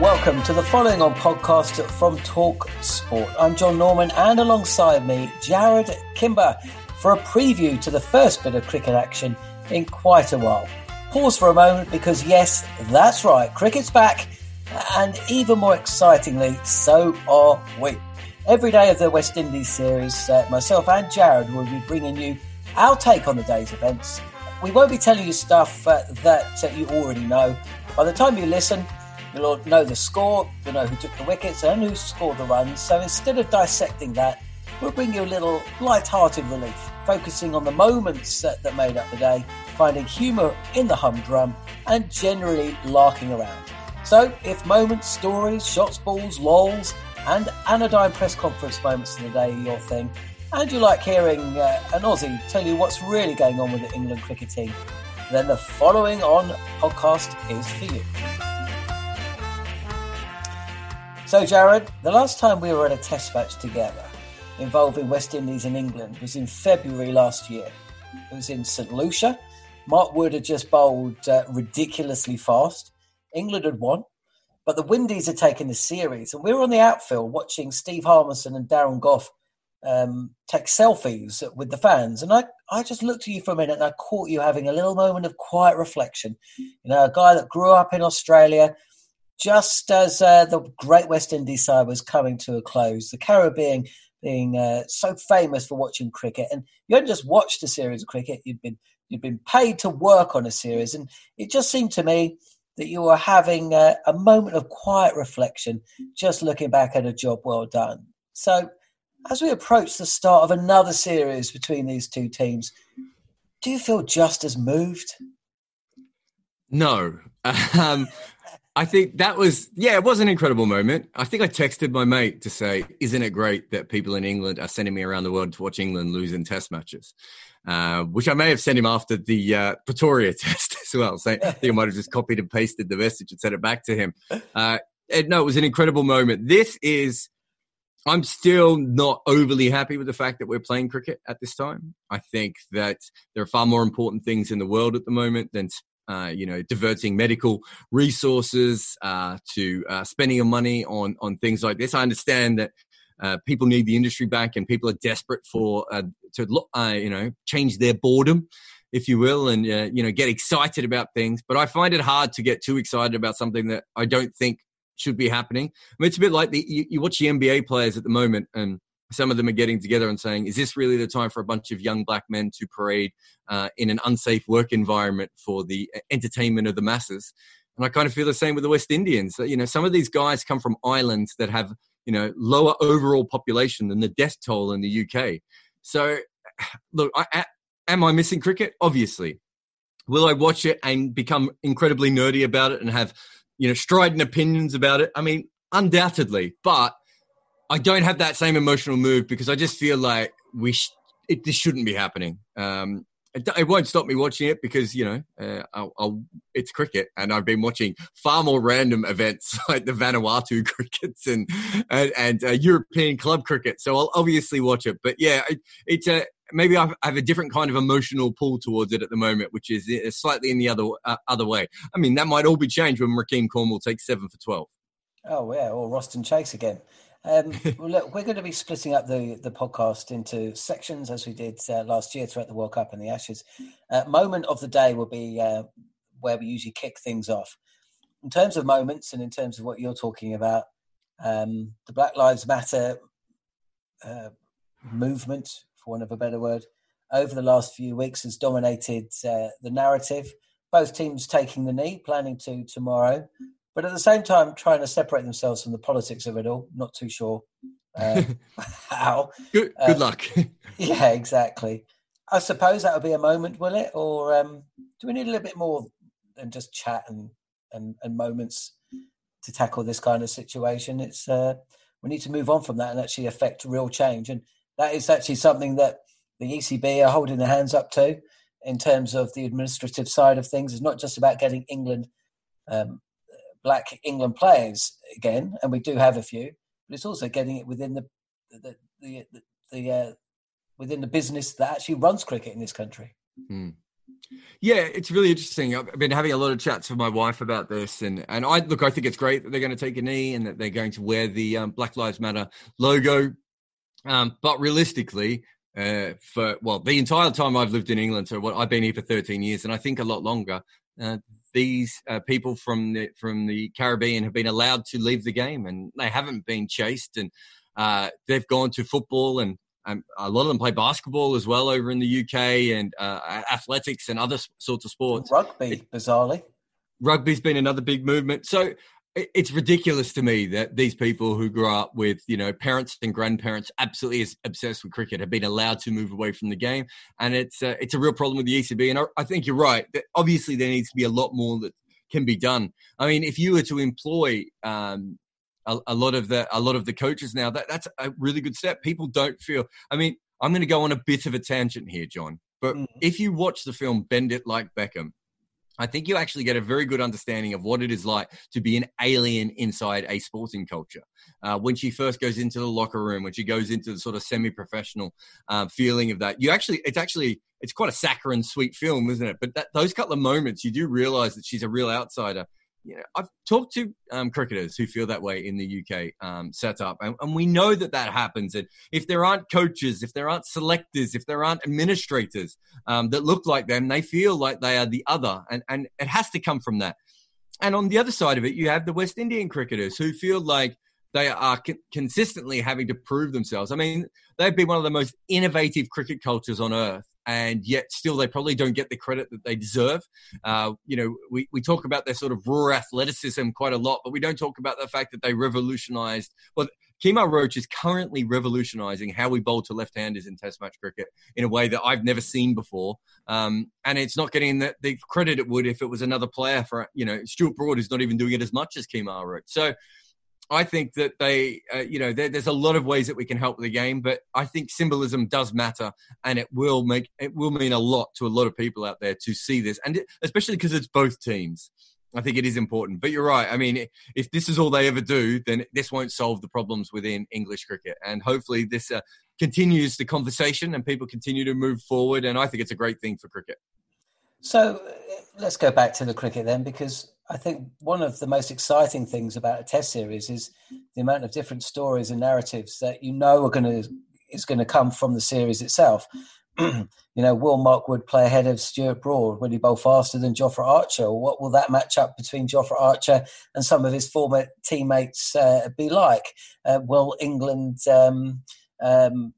Welcome to the following on podcast from Talk Sport. I'm John Norman and alongside me, Jarrod Kimber, for a preview to the first bit of cricket action in quite a while. Pause for a moment because, yes, that's right, cricket's back, and even more excitingly, so are we. Every day of the West Indies series, uh, myself and Jarrod will be bringing you our take on the day's events. We won't be telling you stuff uh, that uh, you already know. By the time you listen, You'll know the score, you'll know who took the wickets and who scored the runs. So instead of dissecting that, we'll bring you a little light-hearted relief, focusing on the moments that, that made up the day, finding humour in the humdrum, and generally larking around. So if moments, stories, shots, balls, lols, and anodyne press conference moments of the day are your thing, and you like hearing uh, an Aussie tell you what's really going on with the England cricket team, then the following on podcast is for you. So, Jarrod, the last time we were at a test match together involving West Indies and England was in February last year. It was in St. Lucia. Mark Wood had just bowled uh, ridiculously fast. England had won, but the Windies had taken the series. And we were on the outfield watching Steve Harmison and Darren Gough um, take selfies with the fans. And I, I just looked at you for a minute and I caught you having a little moment of quiet reflection. You know, a guy that grew up in Australia, just as uh, the Great West Indies side was coming to a close, the Caribbean being uh, so famous for watching cricket, and you hadn't just watched a series of cricket; you'd been you'd been paid to work on a series, and it just seemed to me that you were having uh, a moment of quiet reflection, just looking back at a job well done. So, as we approach the start of another series between these two teams, do you feel just as moved? No. Um, I think that was, yeah, it was an incredible moment. I think I texted my mate to say, Isn't it great that people in England are sending me around the world to watch England lose in test matches? Uh, which I may have sent him after the uh, Pretoria test as well. So I think I might have just copied and pasted the message and sent it back to him. Uh, and no, it was an incredible moment. This is, I'm still not overly happy with the fact that we're playing cricket at this time. I think that there are far more important things in the world at the moment than uh, you know, diverting medical resources uh, to uh, spending your money on on things like this. I understand that uh, people need the industry back, and people are desperate for uh, to you know change their boredom, if you will, and you know get excited about things. But I find it hard to get too excited about something that I don't think should be happening. I mean, it's a bit like the you, you watch the NBA players at the moment, and some of them are getting together and saying, is this really the time for a bunch of young black men to parade uh, in an unsafe work environment for the uh, entertainment of the masses? And I kind of feel the same with the West Indians. You know, some of these guys come from islands that have, you know, lower overall population than the death toll in the UK. So, look, I, am I missing cricket? Obviously. Will I watch it and become incredibly nerdy about it and have, you know, strident opinions about it? I mean, undoubtedly, but I don't have that same emotional move because I just feel like we sh- it, this shouldn't be happening. Um, it, it, won't stop me watching it because you know uh, I'll, I'll, it's cricket, and I've been watching far more random events like the Vanuatu crickets and and, and uh, European club cricket. So I'll obviously watch it. But yeah, it, it's a maybe I have a different kind of emotional pull towards it at the moment, which is uh, slightly in the other uh, other way. I mean, that might all be changed when Rahkeem Cornwall takes seven for twelve. Oh yeah, or Roston Chase again. Um, well, look, we're going to be splitting up the, the podcast into sections as we did uh, last year throughout the World Cup and the Ashes. Uh, moment of the day will be uh, where we usually kick things off. In terms of moments and in terms of what you're talking about, um, the Black Lives Matter uh, movement, for want of a better word, over the last few weeks has dominated uh, the narrative. Both teams taking the knee, planning to tomorrow but at the same time trying to separate themselves from the politics of it all. Not too sure uh, how. Good, good uh, luck. yeah, exactly. I suppose that'll be a moment, will it? Or um, do we need a little bit more than just chat and, and, and moments to tackle this kind of situation? It's uh, we need to move on from that and actually affect real change. And that is actually something that the ECB are holding their hands up to in terms of the administrative side of things. It's not just about getting England um, black England players again, and we do have a few, but it's also getting it within the the the, the, the uh, within the business that actually runs cricket in this country. Hmm. Yeah, it's really interesting. I've been having a lot of chats with my wife about this, and and I look. I think it's great that they're going to take a knee and that they're going to wear the um, Black Lives Matter logo. Um, but realistically, uh, for well, the entire time I've lived in England, so what I've been here for 13 years, and I think a lot longer. Uh, these uh, people from the from the Caribbean have been allowed to leave the game, and they haven't been chased, and uh, they've gone to football, and um, a lot of them play basketball as well over in the UK, and uh, athletics and other sorts of sports. Rugby, it, bizarrely. Rugby's been another big movement. So it's ridiculous to me that these people who grew up with you know parents and grandparents absolutely obsessed with cricket have been allowed to move away from the game. And it's uh, it's a real problem with the ECB and I, I think you're right that obviously there needs to be a lot more that can be done. I mean if you were to employ um, a, a, lot of the a lot of the coaches now that that's a really good step. People don't feel I mean I'm going to go on a bit of a tangent here John but mm. if you watch the film Bend It Like Beckham I think you actually get a very good understanding of what it is like to be an alien inside a sporting culture. Uh, when she first goes into the locker room, when she goes into the sort of semi-professional uh, feeling of that, you actually, it's actually, it's quite a saccharine, sweet film, isn't it? But that, those couple of moments, you do realize that she's a real outsider you know, I've talked to um, cricketers who feel that way in the UK um, setup, and, and, we know that that happens. And if there aren't coaches, if there aren't selectors, if there aren't administrators um, that look like them, they feel like they are the other, and and it has to come from that. And on the other side of it, you have the West Indian cricketers who feel like they are co- consistently having to prove themselves. I mean, they've been one of the most innovative cricket cultures on earth and yet still they probably don't get the credit that they deserve. Uh, you know, we, we talk about their sort of raw athleticism quite a lot, but we don't talk about the fact that they revolutionized. Well, Kemar Roach is currently revolutionizing how we bowl to left-handers in Test match cricket in a way that I've never seen before, um, and it's not getting the, the, credit it would if it was another player. For you know, Stuart Broad is not even doing it as much as Kemar Roach. So I think that they, uh, you know, there, there's a lot of ways that we can help the game, but I think symbolism does matter, and it will make it will mean a lot to a lot of people out there to see this, and it, especially because it's both teams. I think it is important. But you're right. I mean, if this is all they ever do, then this won't solve the problems within English cricket, and hopefully this uh, continues the conversation and people continue to move forward. And I think it's a great thing for cricket. So uh, let's go back to the cricket then, because I think one of the most exciting things about a test series is the amount of different stories and narratives that you know are going to is going to come from the series itself. you know, will Mark Wood play ahead of Stuart Broad? Will he bowl faster than Jofra Archer? Or What will that match up between Jofra Archer and some of his former teammates uh, be like? Uh, will England um, um,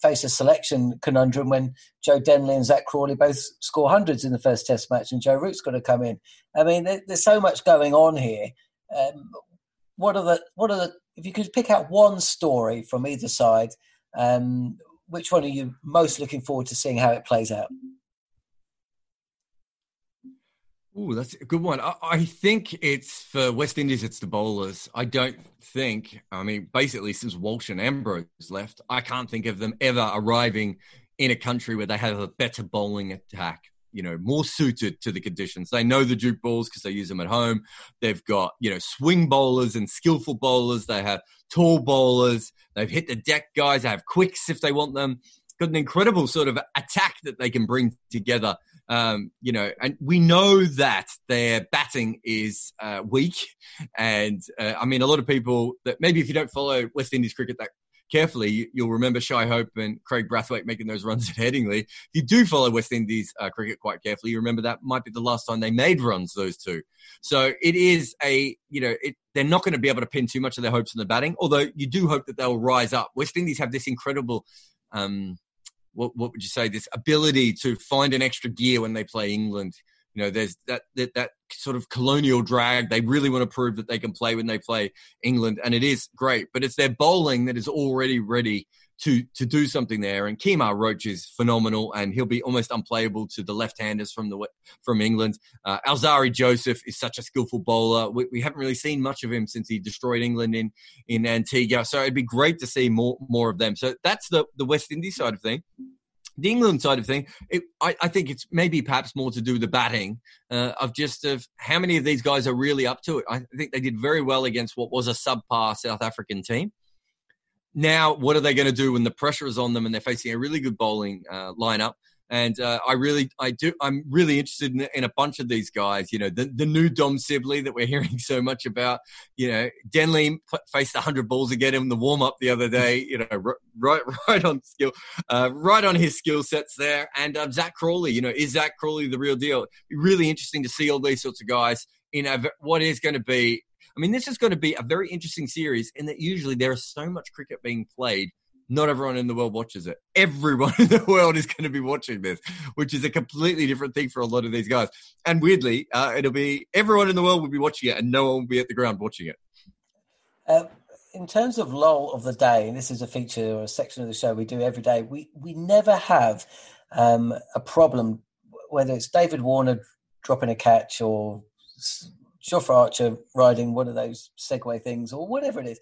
face a selection conundrum when Joe Denley and Zak Crawley both score hundreds in the first Test match, and Joe Root's got to come in. I mean, there, there's so much going on here. Um, what are the what are the if you could pick out one story from either side, um, which one are you most looking forward to seeing how it plays out? Oh, that's a good one. I, I, think it's for West Indies, it's the bowlers. I don't think, I mean, basically, since Walsh and Ambrose left, I can't think of them ever arriving in a country where they have a better bowling attack, you know, more suited to the conditions. They know the Duke balls because they use them at home. They've got, you know, swing bowlers and skillful bowlers. They have tall bowlers. They've hit the deck guys. They have quicks if they want them. Got an incredible sort of attack that they can bring together um, you know, and we know that their batting is uh, weak. And uh, I mean, a lot of people that maybe if you don't follow West Indies cricket that carefully, you'll remember Shai Hope and Kraigg Brathwaite making those runs at Headingley. If you do follow West Indies uh, cricket quite carefully, you remember that might be the last time they made runs, those two. So it is a, you know, it, they're not going to be able to pin too much of their hopes on the batting, although you do hope that they'll rise up. West Indies have this incredible um, what, what would you say this ability to find an extra gear when they play England. You know, there's that, that that sort of colonial drag. They really want to prove that they can play when they play England, and it is great. But it's their bowling that is already ready to to do something there. And Kemar Roach is phenomenal, and he'll be almost unplayable to the left-handers from the from England. Uh, Alzarri Joseph is such a skillful bowler. We, we, haven't really seen much of him since he destroyed England in in Antigua. So it'd be great to see more more of them. So that's the the West Indies side of thing the England side of thing, it, I, I, think it's maybe perhaps more to do with the batting uh, of just of how many of these guys are really up to it. I think they did very well against what was a subpar South African team. Now, what are they going to do when the pressure is on them and they're facing a really good bowling uh, lineup? And uh, I really, I do, I'm really interested in, in, a bunch of these guys. You know, the, the new Dom Sibley that we're hearing so much about. You know, Denley faced 100 balls again in the warm up the other day. You know, right, right on skill, uh, right on his skill sets there. And um, Zak Crawley, you know, is Zak Crawley the real deal? really interesting to see all these sorts of guys in a, what is going to be. I mean, this is going to be a very interesting series in that usually there is so much cricket being played not everyone in the world watches it. Everyone in the world is going to be watching this, which is a completely different thing for a lot of these guys. And weirdly, uh, it'll be everyone in the world will be watching it, and no one will be at the ground watching it. Uh, in terms of lull of the day, and this is a feature or a section of the show we do every day, we we never have um, a problem whether it's David Warner dropping a catch or Jofra Archer riding one of those Segway things or whatever it is.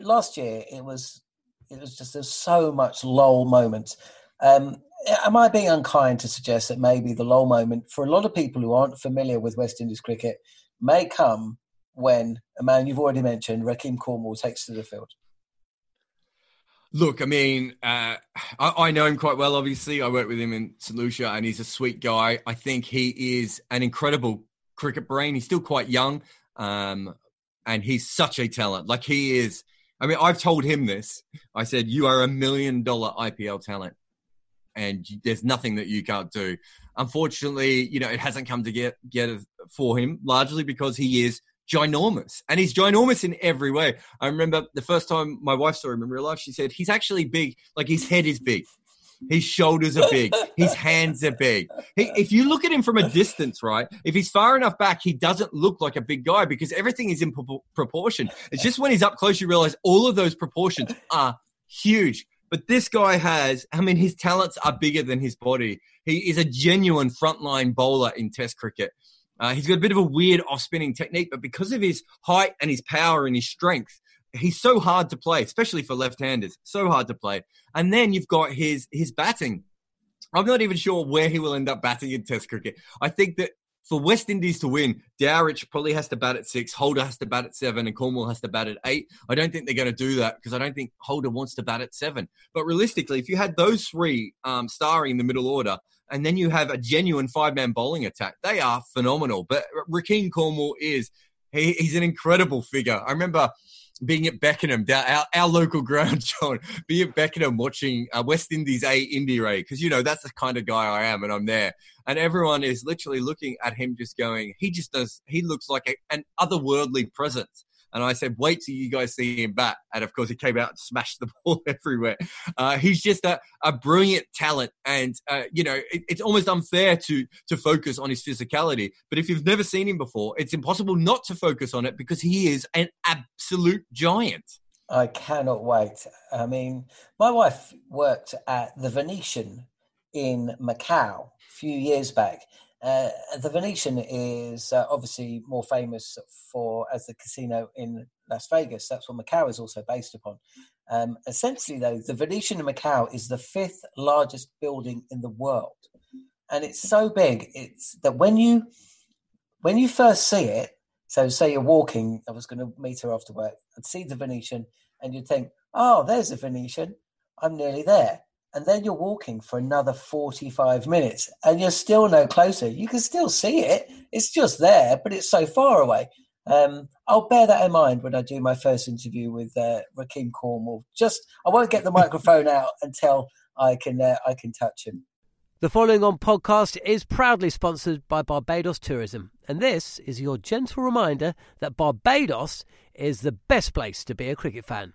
Last year, it was it was just there's so much lull moments. Um, am I being unkind to suggest that maybe the lull moment for a lot of people who aren't familiar with West Indies cricket may come when a man you've already mentioned, Rahkeem Cornwall, takes to the field? Look, I mean, uh, I, I, know him quite well. Obviously, I worked with him in St Lucia, and he's a sweet guy. I think he is an incredible cricket brain. He's still quite young, um, and he's such a talent. Like he is I mean, I've told him this. I said, "You are a million dollar IPL talent, and there's nothing that you can't do." Unfortunately, you know, it hasn't come together for him, largely because he is ginormous, and he's ginormous in every way. I remember the first time my wife saw him in real life, she said, "He's actually big. Like his head is big." His shoulders are big. His hands are big. He, if you look at him from a distance, right, if he's far enough back, he doesn't look like a big guy because everything is in pro- proportion. It's just when he's up close, you realize all of those proportions are huge. But this guy has, I mean, his talents are bigger than his body. He is a genuine frontline bowler in Test cricket. Uh, he's got a bit of a weird off spinning technique, but because of his height and his power and his strength, he's so hard to play, especially for left-handers. So hard to play. And then you've got his his batting. I'm not even sure where he will end up batting in Test cricket. I think that for West Indies to win, Dowrich probably has to bat at six, Holder has to bat at seven, and Cornwall has to bat at eight. I don't think they're going to do that because I don't think Holder wants to bat at seven. But realistically, if you had those three um, starring in the middle order, and then you have a genuine five man bowling attack, they are phenomenal. But Rahkeem Cornwall is he, he's an incredible figure. I remember being at Beckenham, our, our local ground, John, being at Beckenham watching uh, West Indies A Indy Ray, because, you know, that's the kind of guy I am and I'm there. And everyone is literally looking at him just going, he just does, he looks like a, an otherworldly presence. And I said, wait till you guys see him bat. And of course, he came out and smashed the ball everywhere. Uh, he's just a, a brilliant talent. And, uh, you know, it, it's almost unfair to, to focus on his physicality. But if you've never seen him before, it's impossible not to focus on it because he is an absolute giant. I cannot wait. I mean, my wife worked at the Venetian in Macau a few years back. Uh, the Venetian is uh, obviously more famous for as the casino in Las Vegas. That's what Macau is also based upon. Um, essentially, though, the Venetian in Macau is the fifth largest building in the world, and it's so big. It's that when you when you first see it. So, say you're walking. I was going to meet her after work. I'd see the Venetian, and you'd think, "Oh, there's the Venetian. I'm nearly there." And then you're walking for another 45 minutes and you're still no closer. You can still see it, it's just there, but it's so far away. Um, I'll bear that in mind when I do my first interview with uh, Rahkeem Cornwall. Just I won't get the microphone out until I can uh, I can touch him. The following on podcast is proudly sponsored by Barbados Tourism, and this is your gentle reminder that Barbados is the best place to be a cricket fan.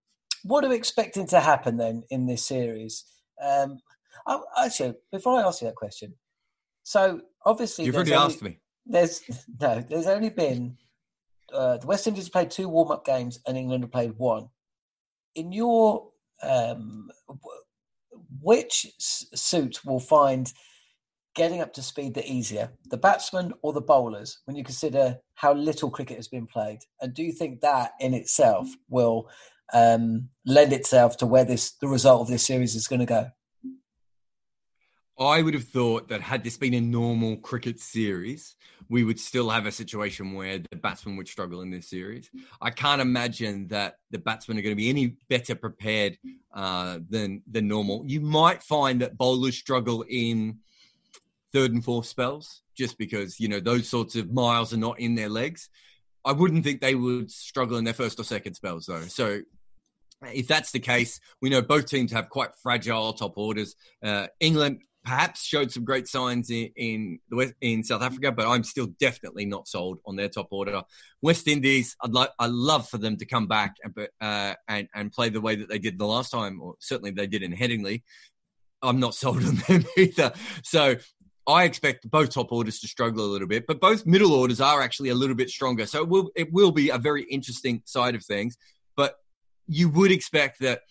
what are we expecting to happen then in this series? Um, I, actually, before I ask you that question, so obviously you've already only, asked me. There's no, there's only been uh, the West Indies played two warm up games and England have played one. In your um, which suit will find getting up to speed the easier, the batsmen or the bowlers, when you consider how little cricket has been played? And do you think that in itself will um, lend itself to where this the result of this series is going to go? I would have thought that had this been a normal cricket series, we would still have a situation where the batsmen would struggle in this series. I can't imagine that the batsmen are going to be any better prepared uh, than than normal. You might find that bowlers struggle in third and fourth spells just because you know those sorts of miles are not in their legs. I wouldn't think they would struggle in their first or second spells though. So if that's the case, we know both teams have quite fragile top orders. Uh, England perhaps showed some great signs in in, West, in South Africa, but I'm still definitely not sold on their top order. West Indies, I'd like I love for them to come back and uh, and and play the way that they did the last time, or certainly they did in Headingley. I'm not sold on them either. So I expect both top orders to struggle a little bit, but both middle orders are actually a little bit stronger. So it will it will be a very interesting side of things. You would expect that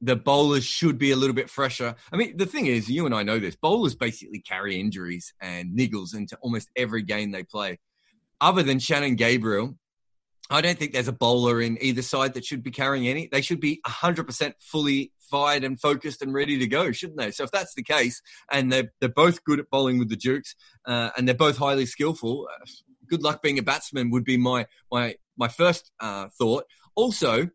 the bowlers should be a little bit fresher. I mean, the thing is, you and I know this. Bowlers basically carry injuries and niggles into almost every game they play. Other than Shannon Gabriel, I don't think there's a bowler in either side that should be carrying any. They should be 100% fully fired and focused and ready to go, shouldn't they? So if that's the case, and they're, they're both good at bowling with the Dukes, uh, and they're both highly skillful, uh, good luck being a batsman would be my my my first uh, thought. Also,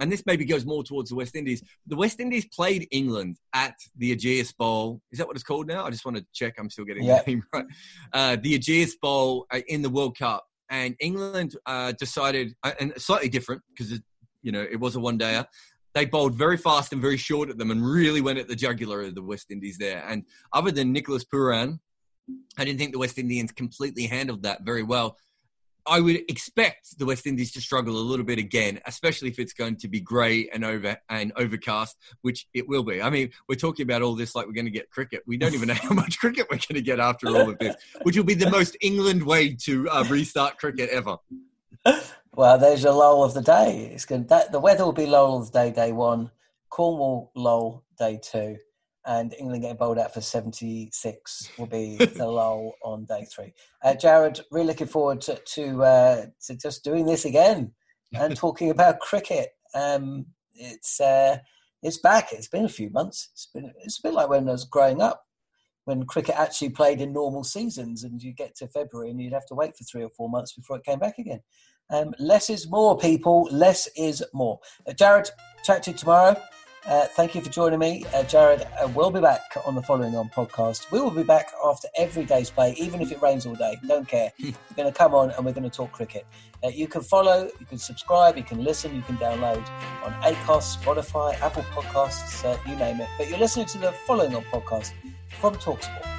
and this maybe goes more towards the West Indies. The West Indies played England at the Ageas Bowl. Is that what it's called now? I just want to check. I'm still getting yep. the name right. Uh, the Ageas Bowl uh, in the World Cup, and England uh, decided, uh, and slightly different because you know it was a one dayer. They bowled very fast and very short at them, and really went at the jugular of the West Indies there. And other than Nicholas Pooran, I didn't think the West Indians completely handled that very well. I would expect the West Indies to struggle a little bit again, especially if it's going to be grey and over and overcast, which it will be. I mean, we're talking about all this like we're going to get cricket. We don't even know how much cricket we're going to get after all of this, which will be the most England way to uh, restart cricket ever. Well, there's your lull of the day. It's going that the weather will be lull of the day, day one. Cornwall lull day two. And England getting bowled out for 76 will be the lull on day three. Uh, Jarrod, really looking forward to to, uh, to, just doing this again and talking about cricket. Um, it's uh, it's back. It's been a few months. It's been it's a bit like when I was growing up, when cricket actually played in normal seasons, and you get to February and you'd have to wait for three or four months before it came back again. Um, less is more, people. Less is more. Uh, Jarrod, chat to you tomorrow. Uh, thank you for joining me, uh, Jarrod. Uh, we'll be back on the following on podcast. We will be back after every day's play, even if it rains all day. Don't care. we're going to come on and we're going to talk cricket. Uh, you can follow, you can subscribe, you can listen, you can download on Acast, Spotify, Apple Podcasts, uh, you name it. But you're listening to the following on podcast from Talksport.